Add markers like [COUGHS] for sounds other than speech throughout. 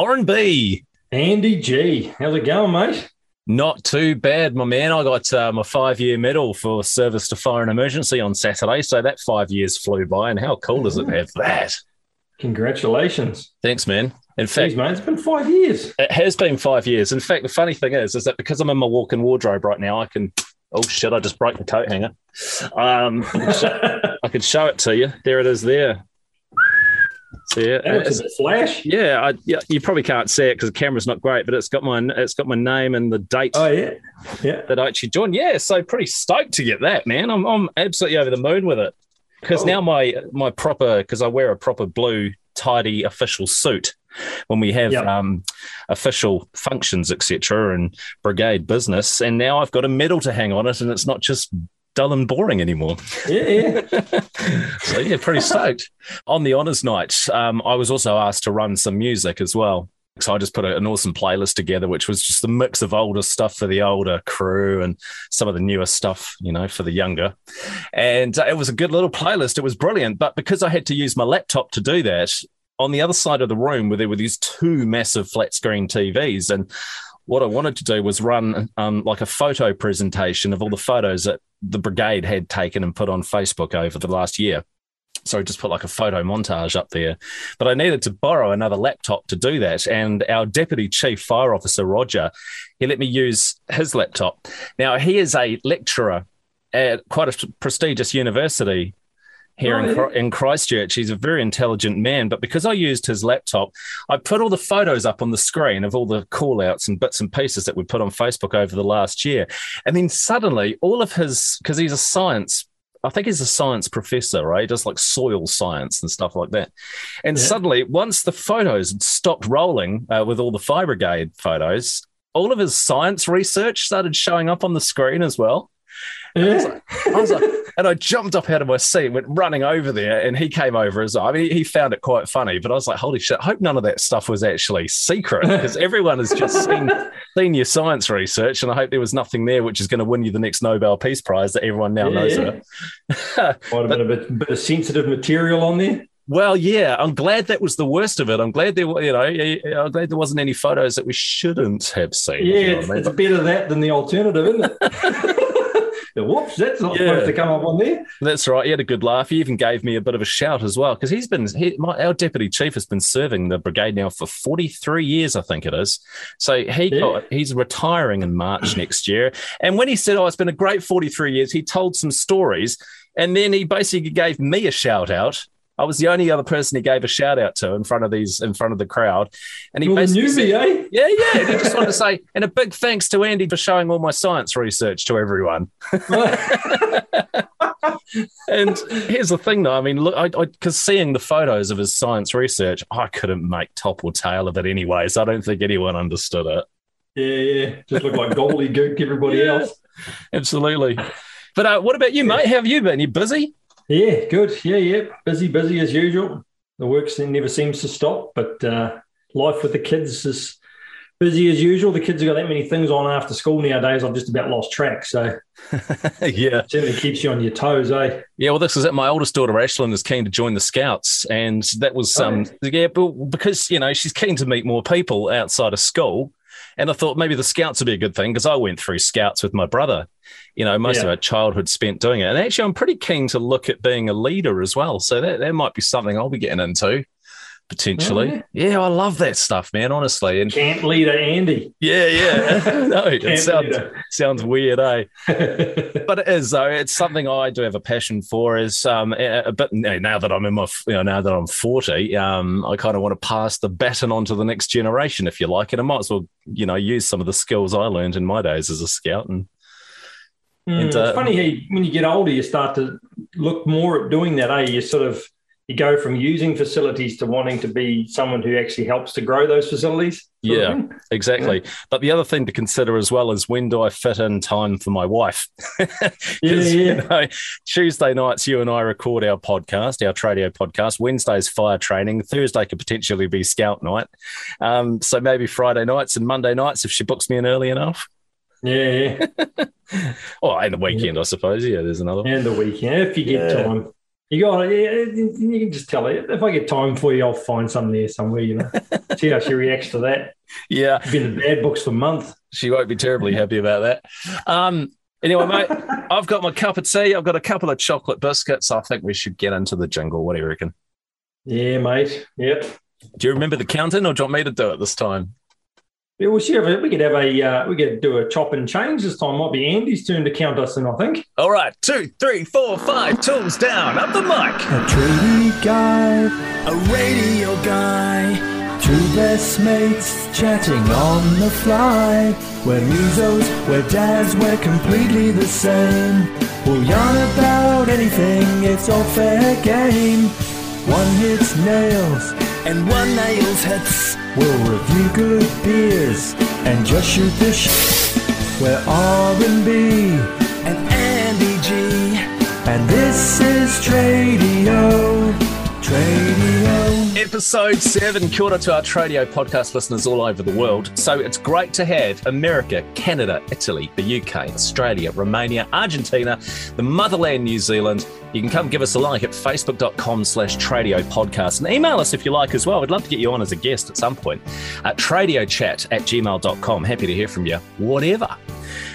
Orrin B. Andy G. How's it going, mate? Not too bad, my man. I got uh, my five year medal for service to fire and emergency on Saturday. So that five years flew by. And how cool does it have that? Congratulations. Thanks, man. In fact, Jeez, mate, it's been five years. it has been five years. In fact, the funny thing is, is that because I'm in my walk in wardrobe right now, I can. Oh shit! I just broke the coat hanger. Um, I can show- [LAUGHS] I can show it to you. There it is. There. See it? That looks a bit flash. Yeah, I, yeah, you probably can't see it because the camera's not great, but it's got my it's got my name and the date Oh, yeah. Yeah. that I actually joined. Yeah, so pretty stoked to get that, man. I'm I'm absolutely over the moon with it because Cool. now my my proper because I wear a proper blue tidy official suit when we have Yep. um, official functions, etc., and brigade business, and now I've got a medal to hang on it, and it's not just dull and boring anymore. Yeah, yeah. [LAUGHS] [LAUGHS] so yeah, pretty stoked. On the honors night, um, I was also asked to run some music as well. So I just put a- an awesome playlist together, which was just a mix of older stuff for the older crew and some of the newer stuff, you know, for the younger. And uh, it was a good little playlist. It was brilliant. But because I had to use my laptop to do that, on the other side of the room, where there were these two massive flat screen TVs, and what I wanted to do was run um, like a photo presentation of all the photos that the brigade had taken and put on Facebook over the last year. So I just put like a photo montage up there. But I needed to borrow another laptop to do that. And our deputy chief fire officer, Roger, he let me use his laptop. Now, he is a lecturer at quite a prestigious university here Oh, in, yeah. In Christchurch. He's a very intelligent man. But because I used his laptop, I put all the photos up on the screen of all the call outs and bits and pieces that we put on Facebook over the last year. And then suddenly, all of his, because he's a science, I think he's a science professor, right? He does like soil science and stuff like that. And Yeah. suddenly, once the photos stopped rolling uh, with all the fire brigade photos, all of his science research started showing up on the screen as well. Yeah. I was like, [LAUGHS] and I jumped up out of my seat, went running over there, and he came over as well. I mean, he found it quite funny, but I was like, holy shit, I hope none of that stuff was actually secret because [LAUGHS] everyone has just seen, [LAUGHS] seen your science research, and I hope there was nothing there which is going to win you the next Nobel Peace Prize that everyone now Yeah, knows yeah. about. Might have been a bit, bit of sensitive material on there. Well, yeah, I'm glad that was the worst of it. I'm glad there, you know, I'm glad there wasn't any photos that we shouldn't have seen. Yeah, you know it's, I mean. it's better that than the alternative, isn't it? Whoops, that's not Yeah. supposed to come up on there. That's right. He had a good laugh. He even gave me a bit of a shout as well because he's been he, my, our deputy chief has been serving the brigade now for forty three years, I think it is. So he Yeah. got he's retiring in March next year. And when he said, "Oh, it's been a great forty three years," he told some stories, and then he basically gave me a shout out. I was the only other person he gave a shout out to in front of these in front of the crowd, and he basically said, eh? yeah, yeah. And he just wanted to [LAUGHS] say, and a big thanks to Andy for showing all my science research to everyone. [LAUGHS] And here's the thing, though. I mean, look, I because seeing the photos of his science research, I couldn't make top or tail of it anyway. So I don't think anyone understood it. yeah, yeah. Just look like gobbledygook everybody Yeah. else. Absolutely. But uh, what about you, mate? How have you been? You busy? Yeah, good. Yeah, yeah. Busy, busy as usual. The work never seems to stop, but uh, life with the kids is busy as usual. The kids have got that many things on after school nowadays. I've just about lost track. So [LAUGHS] yeah. it certainly keeps you on your toes, eh? Yeah, well, this is it. My oldest daughter, Ashlyn, is keen to join the Scouts. And that was, Oh, um, yeah, but because, you know, she's keen to meet more people outside of school. And I thought maybe the Scouts would be a good thing because I went through Scouts with my brother. You know, most of Yeah. our childhood spent doing it. And actually, I'm pretty keen to look at being a leader as well. So that, that might be something I'll be getting into potentially. Oh, yeah. I love that stuff, man, honestly. And Camp leader Andy. yeah, yeah. [LAUGHS] [LAUGHS] no, it sounds, leader. sounds weird, eh? [LAUGHS] but it is though. It's something I do have a passion for. Is um, a, bit now that I'm in my you know now that I'm 40, um, I kind of want to pass the baton on to the next generation, if you like, and I might as well you know use some of the skills I learned in my days as a scout. And Mm, And, uh, it's funny how you, when you get older, you start to look more at doing that. Eh? You sort of you go from using facilities to wanting to be someone who actually helps to grow those facilities. Yeah. exactly. But the other thing to consider as well is when do I fit in time for my wife? [LAUGHS] Yeah, you know, Tuesday nights, you and I record our podcast, our Tradio podcast. Wednesday's fire training. Thursday could potentially be scout night. Um, so maybe Friday nights and Monday nights if she books me in early enough. Yeah, yeah. Oh, and [LAUGHS] the weekend, I suppose. Yeah, there's another one. and the weekend if you get Yeah. time. You got it. You can just tell it. if I get time for you, I'll find some there somewhere. You know, [LAUGHS] see how she reacts to that. Yeah, been in bad books for months. She won't be terribly happy about that. Um, anyway, mate, [LAUGHS] I've got my cup of tea. I've got a couple of chocolate biscuits. I think we should get into the jingle. What do you reckon? Yeah, mate. Yep. Do you remember the counting, or do you want me to do it this time? Yeah, we should have a, we could have a uh, we could do a chop and change this time. Might be Andy's turn to count us in, I think. All right, two, three, four, five, tools down, up the mic. A tradie guy, a radio guy, two best mates chatting on the fly. We're musos, we're dads, we're completely the same. We'll yarn about anything, it's all fair game. One hits nails and one nails hits. We'll review good beers and just shoot the sh. We're R&B and Andy G. And this is Tradio. Tradio. Episode seven. Kia ora to our Tradio podcast listeners all over the world. So it's great to have America, Canada, Italy, the UK, Australia, Romania, Argentina, the motherland, New Zealand. You can come give us a like at facebook.com slash Tradio podcast and email us if you like as well. We'd love to get you on as a guest at some point at tradiochat at gmail.com. Happy to hear from you, whatever.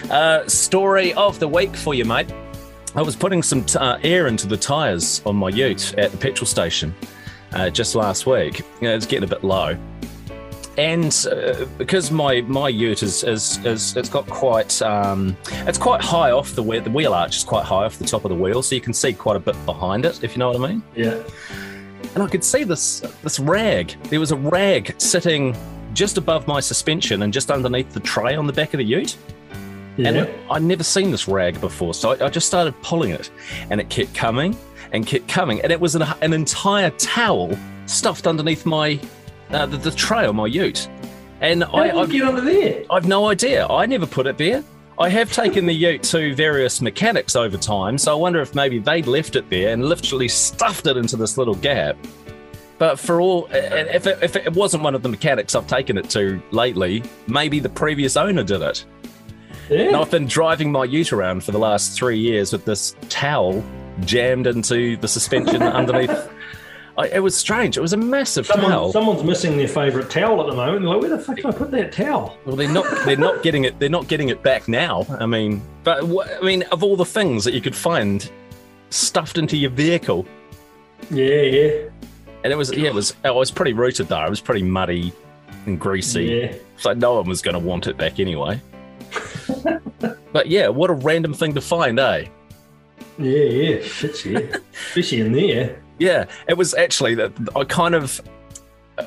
Uh, story of the week for you, mate. I was putting some t- uh, air into the tyres on my ute at the petrol station uh, just last week. You know, it's getting a bit low. And uh, because my, my ute is, is, is it's got quite um, it's quite high off the wheel the wheel arch is quite high off the top of the wheel, so you can see quite a bit behind it, if you know what I mean. Yeah. And I could see this this rag. There was a rag sitting just above my suspension and just underneath the tray on the back of the ute. Yeah. And I'd never seen this rag before. So I, I, just started pulling it and it kept coming and kept coming. And it was an, an entire towel stuffed underneath my, uh, the, the, tray on my ute. And How I, I've, get under there? I've no idea. I never put it there. I have taken the ute to various mechanics over time. So I wonder if maybe they'd left it there and literally stuffed it into this little gap. But for all, if it, if it wasn't one of the mechanics I've taken it to lately, maybe the previous owner did it. Yeah. And I've been driving my ute around for the last three years with this towel jammed into the suspension [LAUGHS] underneath. I, it was strange. It was a massive Someone, towel. someone's missing their favourite towel at the moment. They're like, where the fuck did I put that towel? Well, they're not. They're not getting it. They're not getting it back now. I mean, but I mean, of all the things that you could find stuffed into your vehicle, Yeah, yeah, and it was yeah, it was. I was pretty rooted though. It was pretty muddy and greasy, yeah. so no one was going to want it back anyway. [LAUGHS] but yeah, what a random thing to find, eh? Yeah, yeah, yeah. [LAUGHS] Especially in there. Yeah, it was actually that I kind of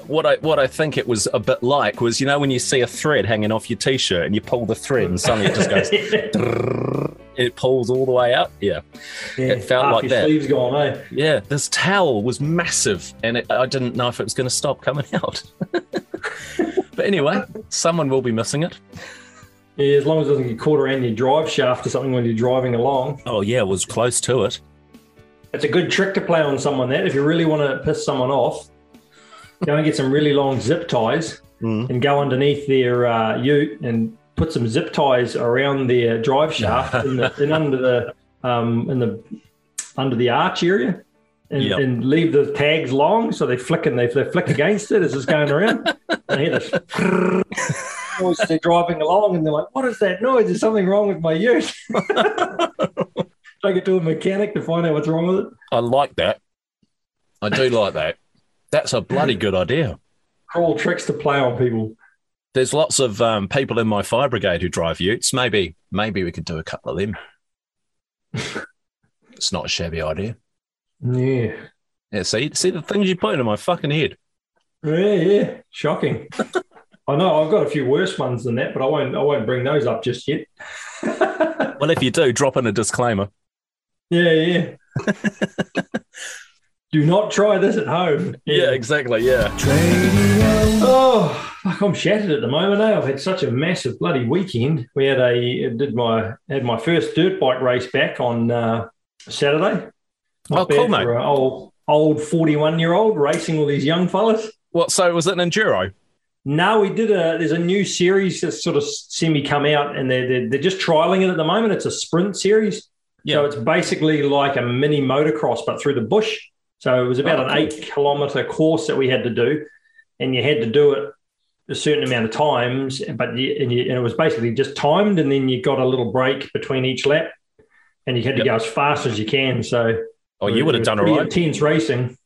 what I what I think it was a bit like was you know when you see a thread hanging off your t-shirt and you pull the thread and suddenly it just goes [LAUGHS] it pulls all the way up. Yeah, yeah. It felt like that. Sleeves gone, eh? yeah. This towel was massive and it, I didn't know if it was going to stop coming [LAUGHS] out. but anyway, someone will be missing it. Yeah, as long as it doesn't get caught around your drive shaft or something when you're driving along. Oh yeah, it was close to it. It's a good trick to play on someone. That if you really want to piss someone off, go and get some really long zip ties Mm. and go underneath their uh, ute and put some zip ties around their drive shaft and, the, and under the um, in the under the arch area. And, Yep. and leave the tags long so they flick and they, they flick against it as it's going around. [LAUGHS] and hear this noise they're driving along and they're like, What is that noise? Is something wrong with my ute. [LAUGHS] Take it to a mechanic to find out what's wrong with it. I like that. I do like that. That's a bloody good idea. Cool tricks to play on people. There's lots of um, people in my fire brigade who drive utes. Maybe, maybe we could do a couple of them. [LAUGHS] it's not a shabby idea. Yeah. Yeah, see, see the things you put into my fucking head. Yeah, yeah. Shocking. [LAUGHS] I know I've got a few worse ones than that, but I won't I won't bring those up just yet. [LAUGHS] Well, if you do, drop in a disclaimer. Yeah, yeah. [LAUGHS] Do not try this at home. Yeah, exactly. Yeah. Tradio. Oh, fuck, I'm shattered at the moment. Eh? I've had such a massive bloody weekend. We had a did my had my first dirt bike race back on uh, Saturday. Oh, cool, mate. Old old 41 year old racing all these young fellas. What? So was it an enduro? No, we did a. There's a new series that's sort of semi come out, and they're, they're they're just trialing it at the moment. It's a sprint series. So it's basically like a mini motocross, but through the bush. So it was about Oh, an cool. eight kilometer course that we had to do, and you had to do it a certain amount of times. But you, and, you, and it was basically just timed, and then you got a little break between each lap, and you had to Yep. go as fast as you can. So Oh, you would have done all right. Intense racing.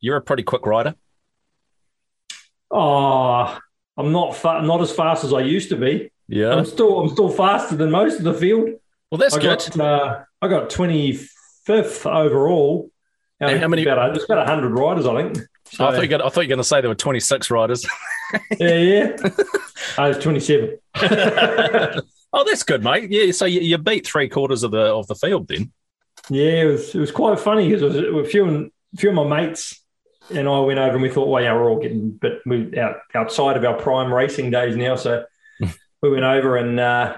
You're a pretty quick rider. Oh, I'm not fa- not as fast as I used to be. Yeah. I'm still I'm still faster than most of the field. Well, that's I good. got uh, I got 25th overall. And how many- About, there's about 100 riders, I think. So, I thought you were gonna- I thought you were going to say there were 26 riders. [LAUGHS] yeah, yeah. [LAUGHS] I was 27. [LAUGHS] oh, that's good, mate. Yeah, so you, you beat three quarters of the of the field then. Yeah, it was it was quite funny because it was a few and few of my mates and I went over and we thought, well, yeah, we're all getting but we out outside of our prime racing days now, so [LAUGHS] we went over and uh,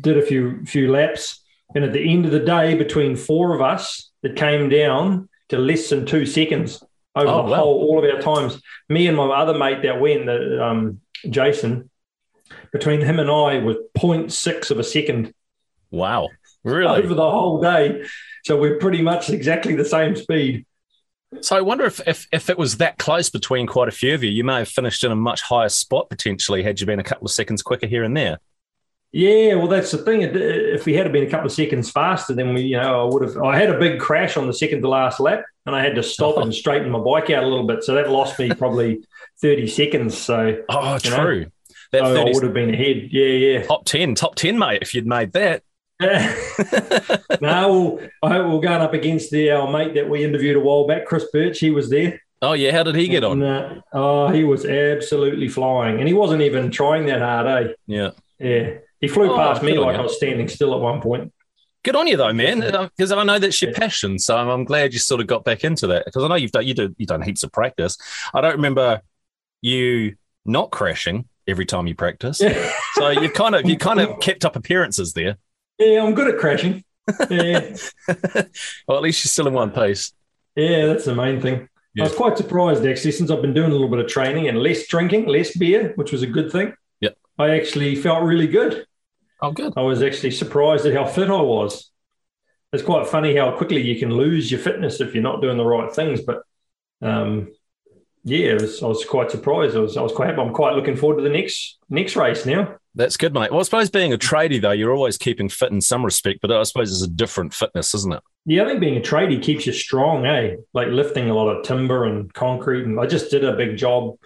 did a few few laps. And at the end of the day, between four of us, it came down to less than two seconds over Oh, the wow. whole all of our times. Me and my other mate that went, uh, um, Jason, between him and I was 0.6 of a second Wow. Really? over the whole day. So we're pretty much exactly the same speed. So I wonder if, if if it was that close between quite a few of you, you may have finished in a much higher spot potentially had you been a couple of seconds quicker here and there. Yeah, well, that's the thing. If we had been a couple of seconds faster, then we, you know, I would have. I had a big crash on the second to last lap, and I had to stop and [LAUGHS] straighten my bike out a little bit. So that lost me probably [LAUGHS] thirty seconds. So Oh, You know? true. That I 30 would have been ahead. Yeah, yeah, top 10, top 10, mate, if you'd made that. [LAUGHS] no, we'll, I hope we're going up against the our mate that we interviewed a while back, Chris Birch. He was there. Oh, yeah. How did he get on? And, uh, oh, he was absolutely flying, and he wasn't even trying that hard, eh? Yeah. Yeah, he flew Oh, past me like you. I was standing still at one point. Good on you though, man, because I know that's your Yeah. passion. So I'm, glad you sort of got back into that because I know you've done you do you've done heaps of practice. I don't remember you not crashing every time you practice. [LAUGHS] So you kind of you kind of [LAUGHS] kept up appearances there. Yeah I'm good at crashing. Yeah, [LAUGHS] Well, at least you're still in one piece. yeah, that's the main thing. Yeah. I was quite surprised actually, since I've been doing a little bit of training and less drinking, less beer, which was a good thing. Yep. I actually felt really good. Oh, good. I was actually surprised at how fit I was. It's quite funny how quickly you can lose your fitness if you're not doing the right things. But um, yeah, was, I was quite surprised. I was, I was quite happy. I'm quite looking forward to the next next race now. That's good, mate. Well, I suppose being a tradie though, you're always keeping fit in some respect, but I suppose it's a different fitness, isn't it? Yeah, I think being a tradie keeps you strong, eh? Like lifting a lot of timber and concrete. And I just did a big job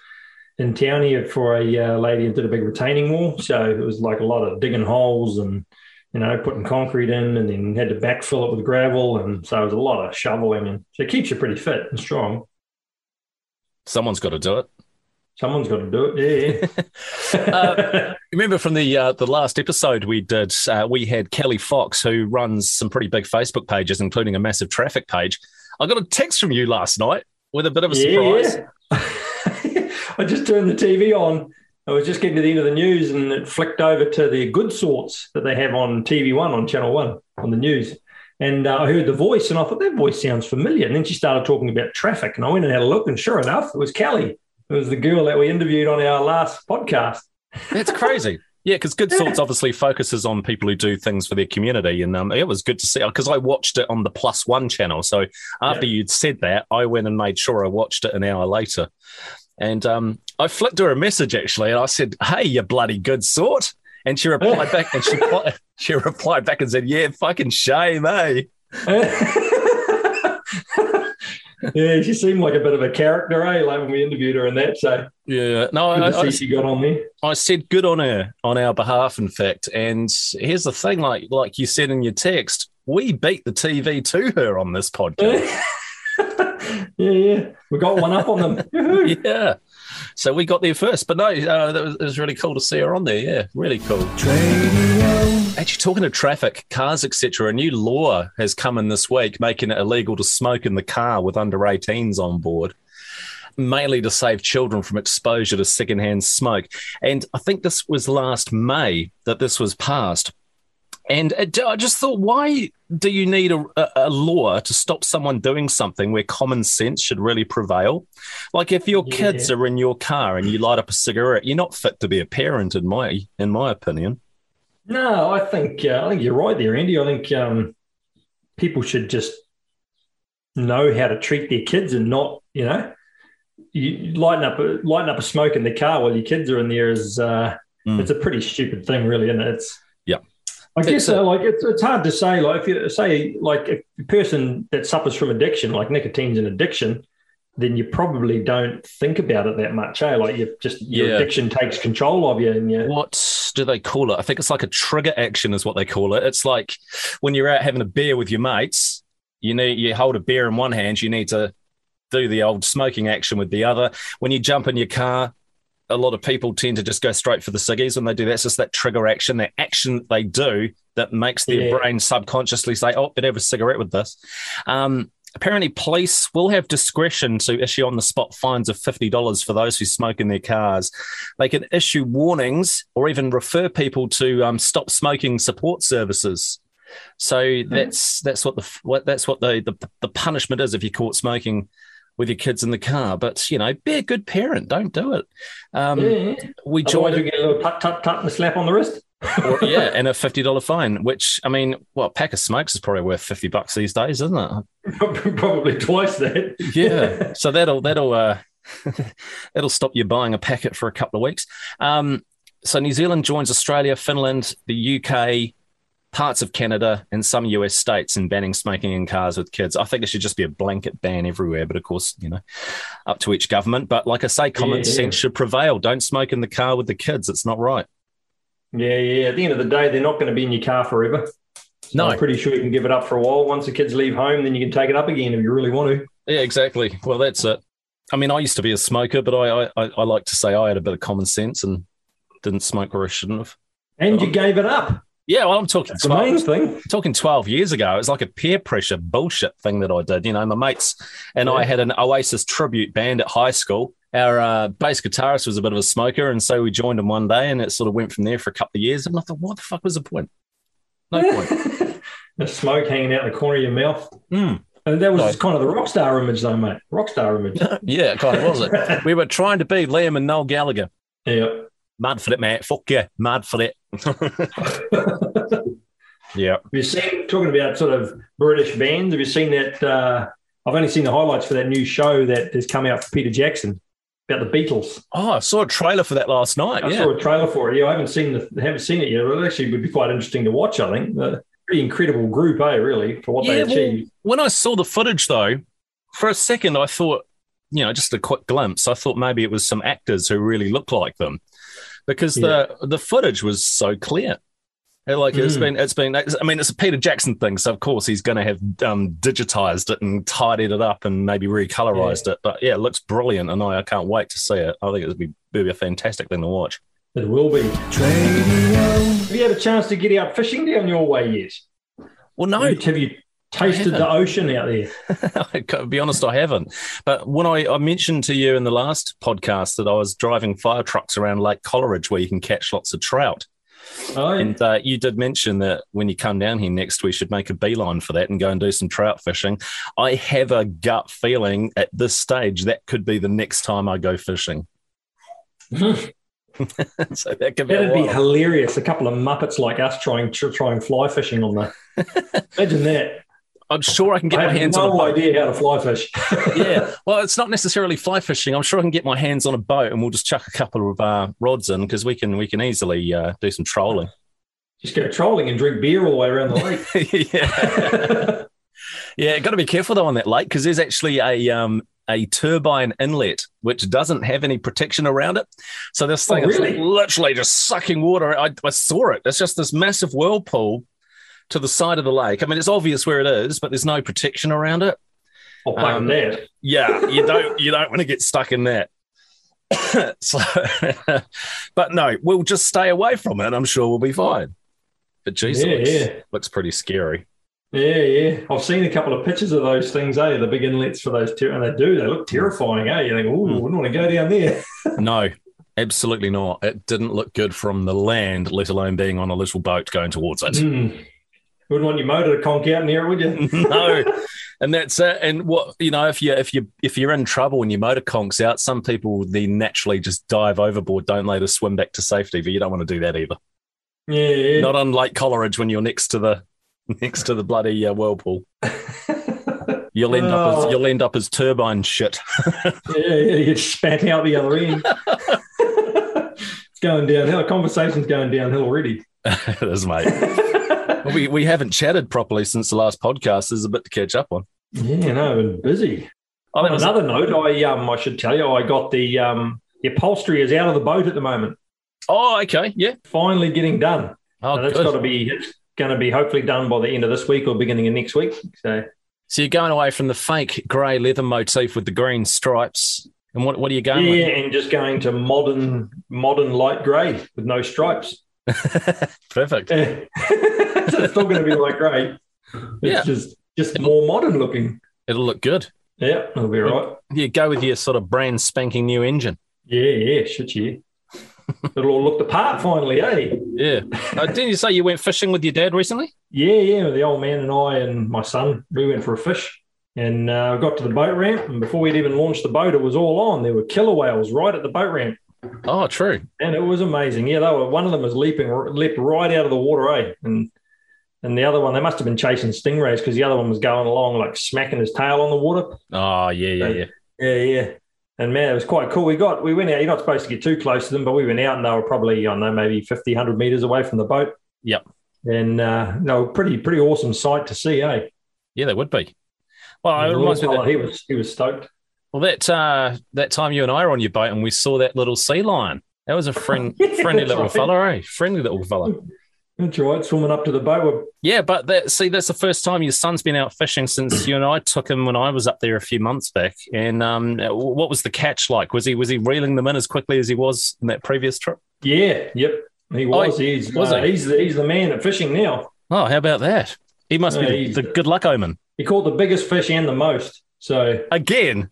in town here for a uh, lady and did a big retaining wall. So it was like a lot of digging holes and, you know, putting concrete in and then had to backfill it with gravel. And so it was a lot of shoveling. And so it keeps you pretty fit and strong. Someone's got to do it. Someone's got to do it. Yeah. Uh, [LAUGHS] Remember from the uh, the last episode we did, uh, we had Kelly Fox, who runs some pretty big Facebook pages, including a massive traffic page. I got a text from you last night with a bit of a surprise. Yeah. [LAUGHS] I just turned the TV on. I was just getting to the end of the news and it flicked over to the good sorts that they have on TV One, on Channel One, on the news. And uh, I heard the voice and I thought that voice sounds familiar. And then she started talking about traffic. And I went and had a look. And sure enough, it was Kelly. It was the girl that we interviewed on our last podcast. That's crazy. Yeah, because Good [LAUGHS] Sorts obviously focuses on people who do things for their community, and um, it was good to see because I watched it on the Plus One channel. So after you'd said that, I went and made sure I watched it an hour later, and um, I flicked her a message actually, and I said, "Hey, you bloody good sort," and she replied back, and she [LAUGHS] she replied back and said, "Yeah, fucking shame, eh?" [LAUGHS] yeah, she seemed like a bit of a character, eh? Like when we interviewed her and that. So Yeah, no, good I, to I, she got on there. I said good on her on our behalf, in fact. And here's the thing, like like you said in your text, we beat the TV to her on this podcast. [LAUGHS] yeah, yeah. We got one up on them. [LAUGHS] Yeah. So we got there first, but no, uh, that was, it was really cool to see her on there. Yeah, really cool. Tradio. Actually, talking of traffic, cars, etc., a new law has come in this week, making it illegal to smoke in the car with under 18s on board, mainly to save children from exposure to secondhand smoke. And I think this was last May that this was passed. And it- I just thought, why do you need a, a, a law to stop someone doing something where common sense should really prevail? Like if your Yeah. kids are in your car and you light up a cigarette, you're not fit to be a parent, in my in my opinion. No, I think uh, I think you're right there, Andy. I think um, people should just know how to treat their kids and not, you know, you lighten up a lighten up a smoke in the car while your kids are in there is uh, Mm. it's a pretty stupid thing, really, and it? it's Yeah. I guess a- uh, like it's, it's hard to say. Like if you say like a person that suffers from addiction, like nicotine's an addiction, then you probably don't think about it that much. Eh? Like you just your Yeah. addiction takes control of you, and you What do they call it? I think it's like a trigger action, is what they call it. It's like when you're out having a beer with your mates, you need you hold a beer in one hand, you need to do the old smoking action with the other. When you jump in your car, a lot of people tend to just go straight for the ciggies when they do that. It's just that trigger action, that action that they do that makes their Yeah. brain subconsciously say, "Oh, better have a cigarette with this." Um, apparently, police will have discretion to issue on the spot fines of fifty dollars for those who smoke in their cars. They can issue warnings or even refer people to um, stop smoking support services. So that's that's what the what that's what the, the the punishment is if you're caught smoking with your kids in the car. But you know, be a good parent. Don't do it. Um, yeah, yeah. We Otherwise, joined you get a little tut tut tut and a slap on the wrist. Or, [LAUGHS] yeah, and a fifty dollar fine. Which I mean, well, a pack of smokes is probably worth fifty bucks these days, isn't it? [LAUGHS] Probably twice that. Yeah. [LAUGHS] so that'll that'll uh, that'll stop you buying a packet for a couple of weeks. Um, so New Zealand joins Australia, Finland, the UK, parts of Canada, and some US states in banning smoking in cars with kids. I think it should just be a blanket ban everywhere, but of course, you know, up to each government. But like I say, common Yeah. sense should prevail. Don't smoke in the car with the kids. It's not right. Yeah, yeah. At the end of the day, they're not going to be in your car forever. So No. I'm pretty sure you can give it up for a while. Once the kids leave home, then you can take it up again if you really want to. Yeah, exactly. Well, that's it. I mean, I used to be a smoker, but I, I, I- like to say I had a bit of common sense and didn't smoke where I shouldn't have. And you gave it up. Yeah, well, I'm talking That's the main 12, thing. talking 12 years ago. It was like a peer pressure bullshit thing that I did. You know, my mates and I had an Oasis tribute band at high school. Our uh, bass guitarist was a bit of a smoker, and so we joined him one day, and it sort of went from there for a couple of years. And I thought, what the fuck was the point? No [LAUGHS] point. the smoke hanging out the corner of your mouth. Hmm. And that was Right. kind of the rock star image, though, mate. Rock star image. [LAUGHS] Yeah, it kind of was it. [LAUGHS] We were trying to be Liam and Noel Gallagher. yeah. Mad for it, mate. Fuck yeah, mad for it. yeah. Have you seen, talking about sort of British bands, have you seen that? Uh, I've only seen the highlights for that new show that has come out for Peter Jackson about the Beatles. Oh, I saw a trailer for that last night. I yeah. saw a trailer for it. Yeah, I haven't seen the, haven't seen it yet. But it actually would be quite interesting to watch. I think. Uh, pretty incredible group, eh? Really, for what Yeah, they well, achieved. when I saw the footage, though, for a second, I thought, you know, just a quick glimpse, I thought maybe it was some actors who really looked like them because the the footage was so clear. And, Like it's been, it's been. I mean, it's a Peter Jackson thing, so of course he's going to have um, digitized it and tidied it up and maybe recolorized it. But yeah, it looks brilliant, and I, I can't wait to see it. I think it'd be, it'd be a fantastic thing to watch. It will be. Have you had a chance to get out fishing down your way yet? Well, no, Have you tasted the ocean out there? [LAUGHS] Gotta be honest, I haven't. But when I, I mentioned to you in the last podcast that I was driving fire trucks around Lake Coleridge where you can catch lots of trout. Oh, yeah. And uh, you did mention that when you come down here next, we should make a beeline for that and go and do some trout fishing. I have a gut feeling at this stage that could be the next time I go fishing. [LAUGHS] so that could be, That'd be hilarious. A couple of muppets like us trying tr- trying fly fishing on the. [LAUGHS] Imagine that. I'm sure I can get I my hands on a no idea how to fly fish. [LAUGHS] yeah. Well, it's not necessarily fly fishing. I'm sure I can get my hands on a boat and we'll just chuck a couple of uh, rods in because we can we can easily uh, do some trolling. Just go trolling and drink beer all the way around the lake. [LAUGHS] yeah, [LAUGHS] yeah. Got to be careful though on that lake because there's actually a um, a turbine inlet which doesn't have any protection around it. So this thing Oh, is literally just sucking water. I, I saw it. It's just this massive whirlpool to the side of the lake. I mean, it's obvious where it is, but there's no protection around it. I'll fuck Um, that. Yeah, you don't you don't want to get stuck in that. [COUGHS] so, [LAUGHS] but no, we'll just stay away from it. I'm sure we'll be fine. But geez, Yeah, looks, yeah. looks pretty scary. Yeah, yeah. I've seen a couple of pictures of those things, eh? The big inlets for those two, and they do. They look terrifying, eh? You think, oh, Hmm. wouldn't want to go down there. [LAUGHS] No, absolutely not. It didn't look good from the land, let alone being on a little boat going towards it. Hmm. Wouldn't want your motor to conk out near it, would you? [LAUGHS] no, and that's it. And what you know, if you if you if you're in trouble and your motor conks out, some people then naturally just dive overboard, don't let us swim back to safety. But you don't want to do that either. Yeah, yeah. Not on Lake Coleridge when you're next to the [LAUGHS] next to the bloody uh, whirlpool. [LAUGHS] You'll end up as Oh. you'll end up as turbine shit. yeah, yeah, you get spat out the other end. it's going downhill. The conversation's going downhill already. it is, mate. We we haven't chatted properly since the last podcast. There's a bit to catch up on. Yeah, no, been busy. On was another note, I um I should tell you, I got the um the upholstery is out of the boat at the moment. oh, okay, yeah. Finally getting done. Oh, So that's good. got to be it's going to be hopefully done by the end of this week or beginning of next week. So So you're going away from the fake grey leather motif with the green stripes, and what what are you going yeah, and just going to modern modern light grey with no stripes. with? [LAUGHS] Perfect. [LAUGHS] so it's still going to be like grey. It's Yeah. just just more modern looking. It'll look good. Yeah, it'll be right. You go with your sort of brand spanking new engine. Yeah, yeah, shit, yeah. It'll all look the part finally, eh? Yeah. uh, didn't you say you went fishing with your dad recently? Yeah, yeah. The old man and I and my son, we went for a fish and uh, got to the boat ramp. And before we'd even launched the boat, it was all on. There were killer whales right at the boat ramp. Oh, true. And it was amazing. Yeah, they were, one of them was leaping, leapt right out of the water, eh? And and the other one, they must have been chasing stingrays because the other one was going along like smacking his tail on the water. Oh, yeah, yeah, yeah. Yeah, yeah. And man, it was quite cool. We got, we went out. You're not supposed to get too close to them, but we went out and they were probably, I don't know, maybe 50, 100 meters away from the boat. Yep. And uh, no, pretty, pretty awesome sight to see, eh? Yeah, they would be. Well, it reminds me that, he was, he was stoked. well, that uh, that time you and I were on your boat and we saw that little sea lion. That was a friend, [LAUGHS] friendly little right. fella, eh? Friendly little fella. That's right, swimming up to the boat. Yeah, but that see, that's the first time your son's been out fishing since you and I took him when I was up there a few months back. And um, what was the catch like? Was he was he reeling them in as quickly as he was in that previous trip? yeah, yep, he was. he's was uh, he? he's the, he's the man at fishing now. Oh, how about that? He must be the, the good luck omen He caught the biggest fish and the most. So again.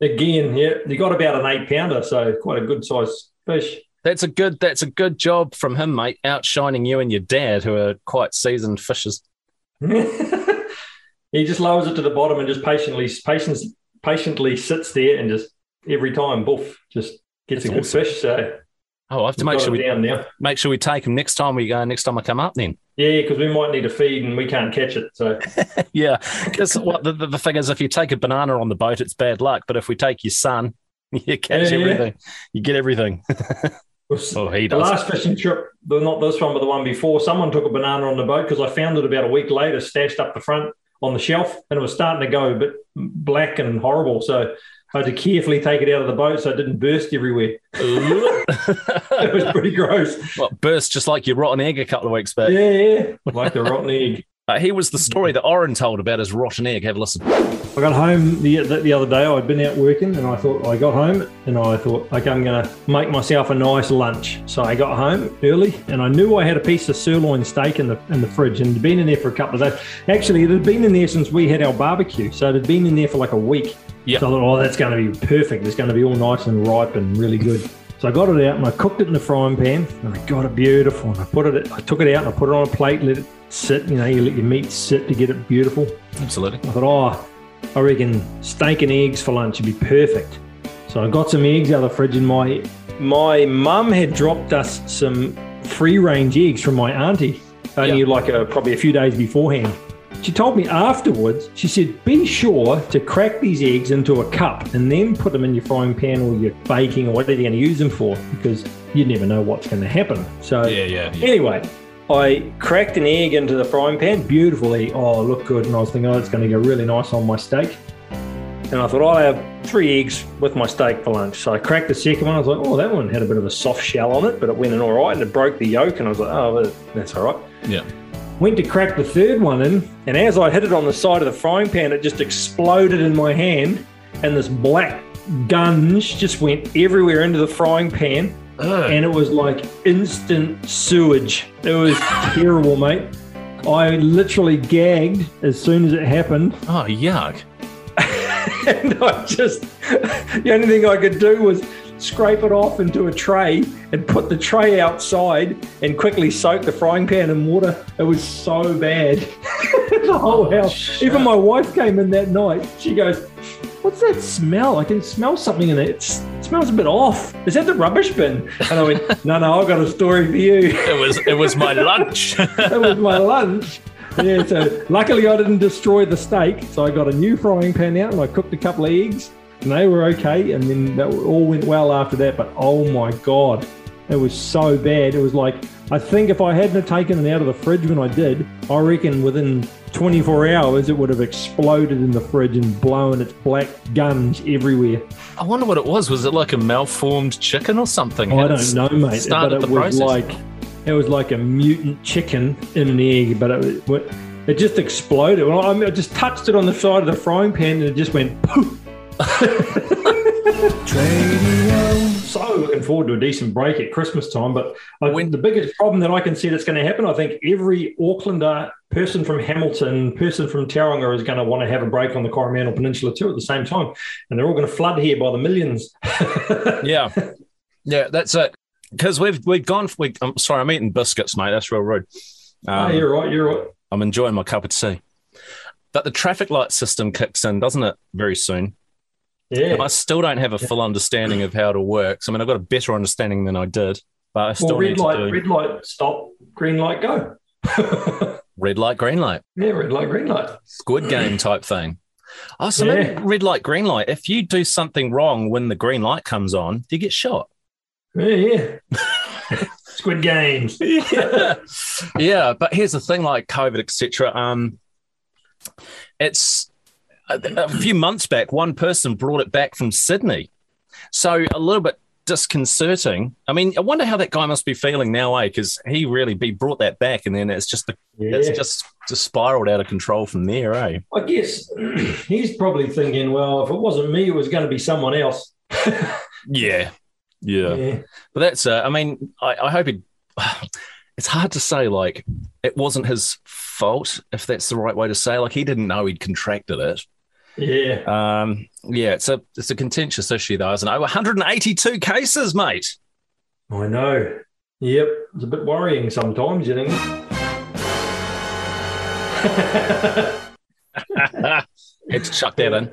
again, yeah, he got about an eight pounder, so quite a good sized fish. That's a good. That's a good job from him, mate. Outshining you and your dad, who are quite seasoned fishers. [LAUGHS] he just lowers it to the bottom and just patiently, patiently, patiently sits there and just every time, boof, just gets That's a good fish. So Oh, I have to we've make sure we down now. make sure we take him next time we go. Next time I come up, then. Yeah, because we might need to feed and we can't catch it. So [LAUGHS] Yeah, because what the, the, thing is, if you take a banana on the boat, it's bad luck. But if we take your son, [LAUGHS] you catch Yeah, yeah. everything. You get everything. Oh, he The last fishing trip, the- not this one, but the one before, someone took a banana on the boat because I found it about a week later, stashed up the front on the shelf, and it was starting to go a bit black and horrible. So I had to carefully take it out of the boat so it didn't burst everywhere. [LAUGHS] It was pretty gross. what burst just like your rotten egg a couple of weeks back. Yeah, yeah. Like the rotten egg. Uh, he was the story that Orrin told about his rotten egg. Have a listen. I got home the, the, the other day. I'd been out working, and I thought I got home, and I thought, okay, I'm going to make myself a nice lunch. So I got home early, and I knew I had a piece of sirloin steak in the in the fridge, and it'd been in there for a couple of days. Actually, it had been in there since we had our barbecue, so it had been in there for like a week. Yeah. So I thought, oh, that's going to be perfect. It's going to be all nice and ripe and really good. So I got it out and I cooked it in the frying pan, and I got it beautiful. And I put it, I took it out and I put it on a plate, let it sit. You know, you let your meat sit to get it beautiful. Absolutely. I thought, oh, I reckon steak and eggs for lunch would be perfect. So I got some eggs out of the fridge, and my my mum had dropped us some free range eggs from my auntie, only Yeah. like a, probably a few days beforehand. She told me afterwards, she said, be sure to crack these eggs into a cup and then put them in your frying pan or your baking or whatever you're going to use them for because you never know what's going to happen. So Yeah, yeah. yeah. Anyway, I cracked an egg into the frying pan beautifully. Oh, look good. And I was thinking, oh, it's going to go really nice on my steak. And I thought, I'll have three eggs with my steak for lunch. So I cracked the second one. I was like, oh, that one had a bit of a soft shell on it, but it went in all right and it broke the yolk. And I was like, oh, that's all right. Yeah. Went to crack the third one in. And as I hit it on the side of the frying pan, it just exploded in my hand. And this black gunge just went everywhere into the frying pan Ugh. and it was like instant sewage. It was terrible, mate. I literally gagged as soon as it happened, [LAUGHS] Oh, yuck. and I just [LAUGHS] the only thing I could do was scrape it off into a tray and put the tray outside and quickly soak the frying pan in water. It was so bad. [LAUGHS] the whole oh, house. Even my wife came in that night. She goes, What's that smell? I can smell something in it. It's, it smells a bit off. Is that the rubbish bin? And I went, No, no, I've got a story for you. It was it was my lunch. [LAUGHS] that was my lunch. yeah, so luckily I didn't destroy the steak. So I got a new frying pan out and I cooked a couple of eggs and they were okay. And then that all went well after that. But oh my God, it was so bad. It was like, I think if I hadn't have taken it out of the fridge when I did, I reckon within 24 hours it would have exploded in the fridge and blown its black guns everywhere. I wonder what it was. Was it like a malformed chicken or something? I don't know, mate. But it was process? like it was like a mutant chicken in an egg, but it, it just exploded. I, mean, I just touched it on the side of the frying pan and it just went poof. Tradio. So looking forward to a decent break at Christmas time. But I, When- the biggest problem that I can see that's going to happen, I think every Aucklander, person from Hamilton, person from Tauranga is going to want to have a break on the Coromandel Peninsula too at the same time, and they're all going to flood here by the millions. [LAUGHS] yeah, yeah, that's it. Because we've we've gone. We, I'm sorry, I'm eating biscuits, mate. That's real rude. oh, Um, you're right. You're right. I'm enjoying my cup of tea. But the traffic light system kicks in, doesn't it? Very soon. Yeah. I still don't have a full understanding of how it all works. I mean, I've got a better understanding than I did, but I still Well, need red to light, do red light, stop. Green light, go. [LAUGHS] red light, green light, yeah, red light, green light. squid game type thing. Oh, so Yeah. maybe red light, green light. If you do something wrong when the green light comes on, you get shot. Yeah, yeah. [LAUGHS] Squid Games. [LAUGHS] yeah. yeah, but here's the thing: like COVID, etc. Um, it's a, few months back. One person brought it back from Sydney, so a little bit disconcerting. I mean, I wonder how that guy must be feeling now, eh? Because he really be brought that back, and then it's just Yeah. it's just just spiraled out of control from there, eh? I guess [CLEARS THROAT] he's probably thinking, well, if it wasn't me, it was going to be someone else. [LAUGHS] Yeah, yeah. Yeah. But that's, uh, I mean, I, I hope it, [SIGHS] it's hard to say, like, it wasn't his fault, if that's the right way to say. Like, he didn't know he'd contracted it. Yeah. Um, yeah, it's a it's a contentious issue, though, isn't it? 182 cases, mate. I know. Yep. It's a bit worrying sometimes, you think? [LAUGHS] [LAUGHS] Had to chuck that in.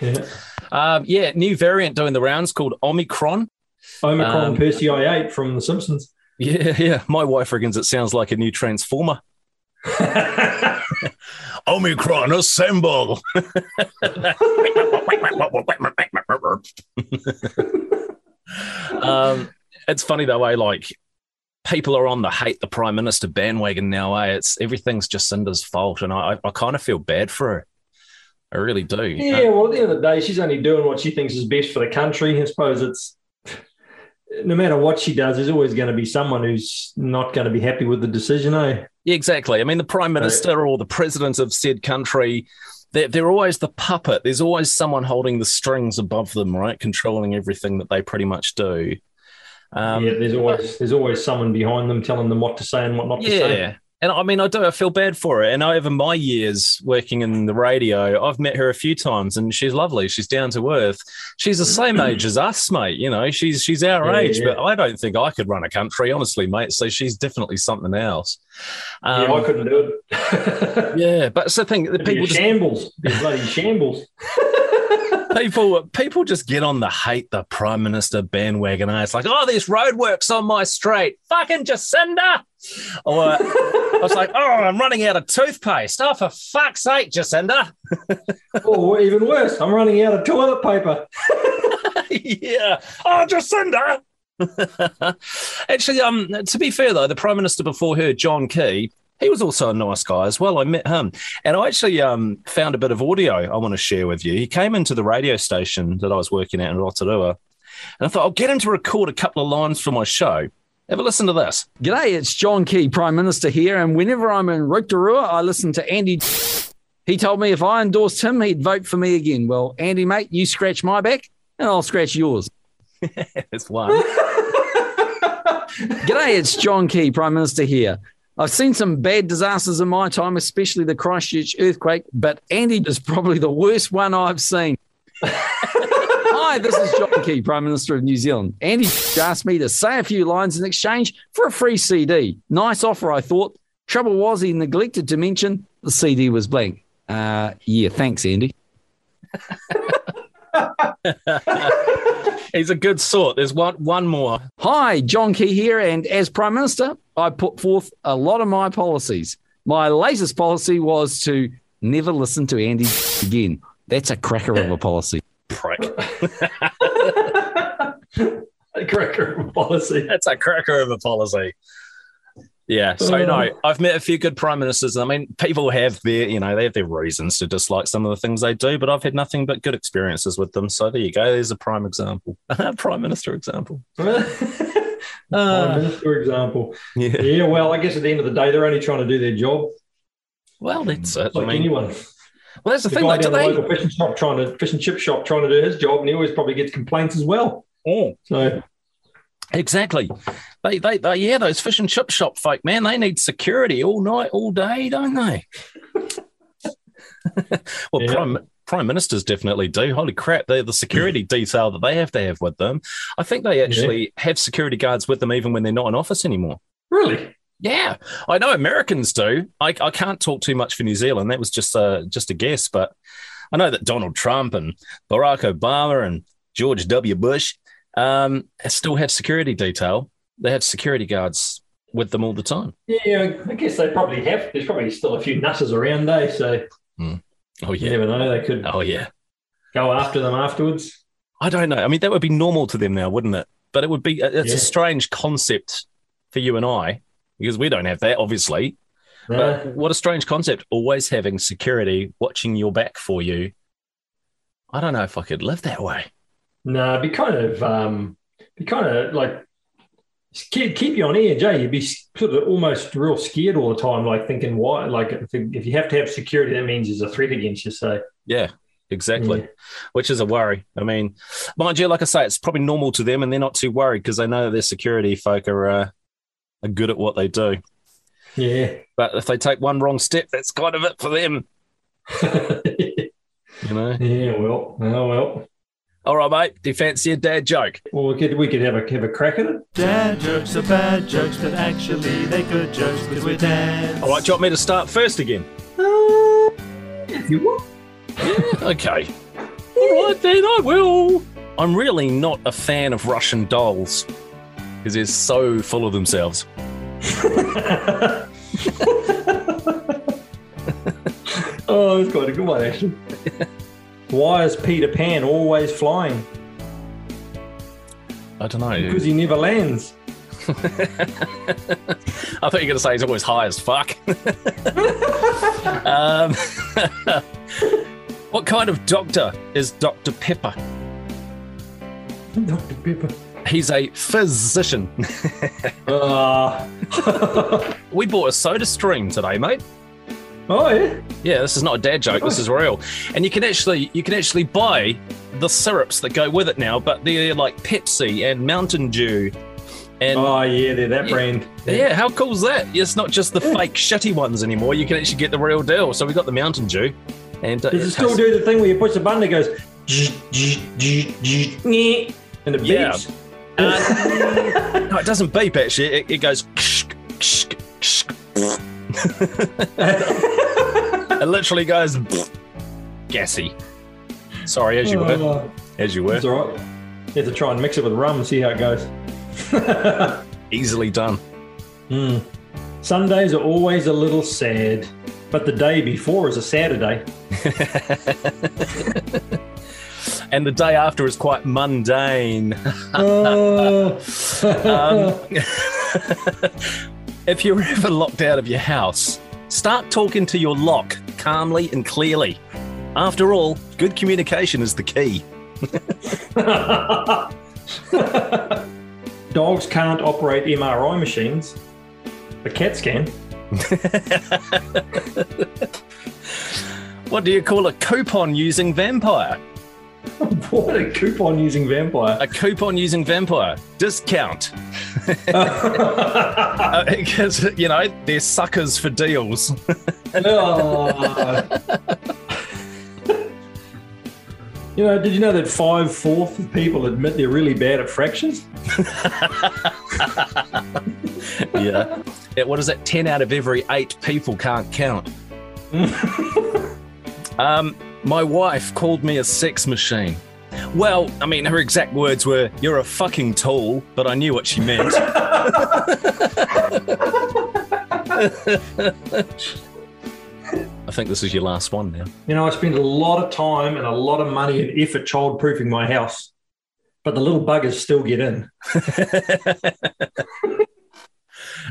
yeah. Um, yeah, new variant doing the rounds called Omicron. Omicron Um, Persei 8 from The Simpsons. [LAUGHS] Yeah, yeah. My wife reckons it sounds like a new Transformer. [LAUGHS] Omicron, assemble. um, it's funny though, eh? Like people are on the hate the prime minister bandwagon now, eh? It's everything's Jacinda's fault, and I, I, I kind of feel bad for her. I really do. yeah, well, at the end of the day, she's only doing what she thinks is best for the country. I suppose it's no matter what she does, there's always going to be someone who's not going to be happy with the decision, eh? Yeah, exactly. I mean, the prime minister or the president of said country, they're, they're always the puppet. There's always someone holding the strings above them, right, controlling everything that they pretty much do. Um, yeah, there's always there's always someone behind them telling them what to say and what not to say. And I mean, I do. I feel bad for her. And over my years working in the radio, I've met her a few times, and she's lovely. She's down to earth. She's the same age as us, mate. You know, she's she's our Yeah, age, yeah. but I don't think I could run a country, honestly, mate. So she's definitely something else. Um, yeah, I couldn't do it. [LAUGHS] yeah, but it's the thing be people just shambles. Bloody shambles. [LAUGHS] people people just get on the hate the prime minister bandwagon. It's like, oh, there's roadworks on my street. Fucking Jacinda. Or I was like, oh, I'm running out of toothpaste. Oh, for fuck's sake, Jacinda. [LAUGHS] or even worse, I'm running out of toilet paper. [LAUGHS] yeah. Oh, Jacinda. Actually, um, to be fair though, the prime minister before her, John Key, he was also a nice guy as well. I met him, and I actually um found a bit of audio I want to share with you. He came into the radio station that I was working at in Rotorua, and I thought I'll get him to record a couple of lines for my show. Have a listen to this. G'day, it's John Key, Prime Minister here, and whenever I'm in Rotorua, I listen to Andy. He told me if I endorsed him, he'd vote for me again. Well, Andy, mate, you scratch my back, and I'll scratch yours. [LAUGHS] It's one. [LAUGHS] G'day, it's John Key, Prime Minister here. I've seen some bad disasters in my time, especially the Christchurch earthquake, but Andy is probably the worst one I've seen. [LAUGHS] Hi, this is John Key, Prime Minister of New Zealand. Andy asked me to say a few lines in exchange for a free CD. Nice offer, I thought. Trouble was, he neglected to mention the CD was blank. Uh, yeah, thanks, Andy. [LAUGHS] He's a good sort. There's one one more. Hi, John Key here, and as Prime Minister, I put forth a lot of my policies. My latest policy was to never listen to Andy again. That's a cracker of a policy. Prick. [LAUGHS] a cracker policy. That's a cracker of a policy. Yeah. So Uh. no, I've met a few good prime ministers. I mean, people have their, you know, they have their reasons to dislike some of the things they do, but I've had nothing but good experiences with them. So there you go. There's a prime example, [LAUGHS] prime minister example. [LAUGHS] Prime Minister example. Yeah. Yeah, well, I guess at the end of the day, they're only trying to do their job. Well, that's it. I Like mean, anyone. Well, that's the, The thing. guy Like, do the they? local fish and shop trying to fish and chip shop trying to do his job, and he always probably gets complaints as well. Oh, So exactly. They, they, they, yeah, those fish and chip shop folk, man, they need security all night, all day, don't they? [LAUGHS] well, Yeah. prime prime ministers definitely do. Holy crap, they the security [CLEARS THROAT] detail that they have to have with them. I think they actually have security guards with them even when they're not in office anymore. really, Yeah, I know Americans do. I, I can't talk too much for New Zealand. That was just a just a guess, but I know that Donald Trump and Barack Obama and George W. Bush um, still have security detail. They have security guards with them all the time. yeah, I guess they probably have. There's probably still a few nutters around, eh? So Oh you yeah, never know. They could oh yeah. go after them afterwards. I don't know. I mean, that would be normal to them now, wouldn't it? But it would be. It's Yeah. a strange concept for you and I because we don't have that, obviously. But what a strange concept! Always having security watching your back for you. I don't know if I could live that way. No, it'd be kind of um, be kind of like keep, keep you on edge, eh? You'd be sort of almost real scared all the time, like thinking, why? Like if, if you have to have security, that means there's a threat against you. So Yeah, exactly. Yeah. Which is a worry. I mean, mind you, like I say, it's probably normal to them, and they're not too worried because they know their security folk are uh, are good at what they do. yeah, But if they take one wrong step, that's kind of it for them. [LAUGHS] You know. yeah. Well, oh well. All right, mate. Do you fancy a dad joke? Well, we could we could have a have a crack at it. Dad jokes are bad jokes, but actually they're good jokes because we're dads. All right, do you want me to start first again? Uh, if you want. Okay. All right, then I will. I'm really not a fan of Russian dolls because they're so full of themselves. [LAUGHS] Oh, it's quite a good one actually. Why is Peter Pan always flying? I don't know. Because he never lands. [LAUGHS] I thought you were going to say he's always high as fuck. [LAUGHS] um, what kind of doctor is Dr. Pepper? Dr. Pepper. He's a physician. Ah. [LAUGHS] [LAUGHS] we bought a soda stream today, mate. oh yeah. Yeah, this is not a dad joke. This is real, and you can actually you can actually buy the syrups that go with it now, but they're like Pepsi and Mountain Dew, and Oh yeah, they're that Yeah. brand. yeah, how cool is that? It's not just the fake shitty ones anymore. You can actually get the real deal. So we got the Mountain Dew, and uh, Does it still do the thing where you push the button that goes and it Yeah. beeps? Uh, no, it doesn't beep actually. It, it goes. it literally goes gassy. Sorry, as you were, Oh, as you were, That's all right. You have to try and mix it with rum and see how it goes. [LAUGHS] easily done. Hmm. Sundays are always a little sad, but the day before is a Saturday. [LAUGHS] and the day after is quite mundane. Oh. [LAUGHS] Um, [LAUGHS] [LAUGHS] if you're ever locked out of your house, start talking to your lock calmly and clearly. After all, good communication is the key. Dogs can't operate MRI machines, but cats can. What do you call a coupon using vampire? [LAUGHS] what a coupon using vampire. A coupon using vampire discount. [LAUGHS] Uh, [LAUGHS] Because, you know, they're suckers for deals. Oh. you know, did you know that five fourths of people admit they're really bad at fractions? yeah. yeah. What is it? 10 out of every eight people can't count. um, my wife called me a sex machine. Well, I mean, her exact words were, You're a fucking tool, but I knew what she meant. [LAUGHS] I think this is your last one now. You know, I spend a lot of time and a lot of money and effort childproofing my house, but the little buggers still get in. [LAUGHS]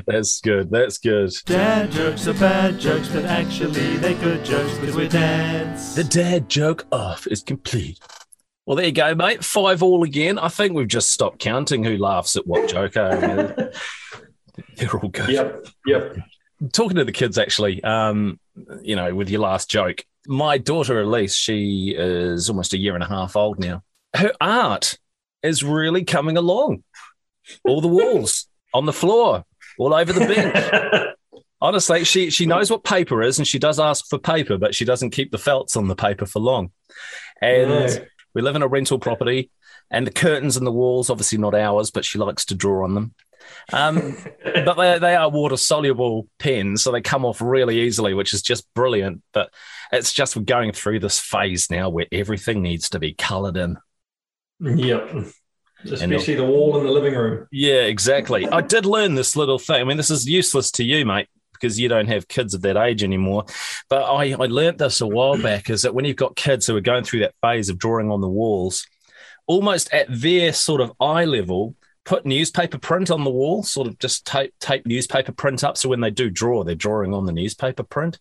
That's good. That's good. Dad jokes are bad jokes, but actually they're good jokes because we're dads. The dad joke off is complete. Well, there you go, mate. Five all again. I think we've just stopped counting who laughs at what joke. eh? [LAUGHS] They're all good. Yep, yep. Talking to the kids, actually, um, you know, with your last joke, my daughter Elise, she is almost a year and a half old now. Her art is really coming along. All the walls, on the floor, all over the bench. [LAUGHS] Honestly, she she knows what paper is, and she does ask for paper, but she doesn't keep the felts on the paper for long. And No. we live in a rental property, and the curtains and the walls, obviously not ours, but she likes to draw on them. Um, [LAUGHS] but they, they are water soluble pens, so they come off really easily, which is just brilliant. But it's just we're going through this phase now where everything needs to be coloured in. Yep. Especially the wall in the living room. Yeah, exactly. I did learn this little thing. I mean, this is useless to you, mate, because you don't have kids of that age anymore. But I, I learned this a while back is that when you've got kids who are going through that phase of drawing on the walls, almost at their sort of eye level, put newspaper print on the wall, sort of just tape, tape newspaper print up. So when they do draw, they're drawing on the newspaper print.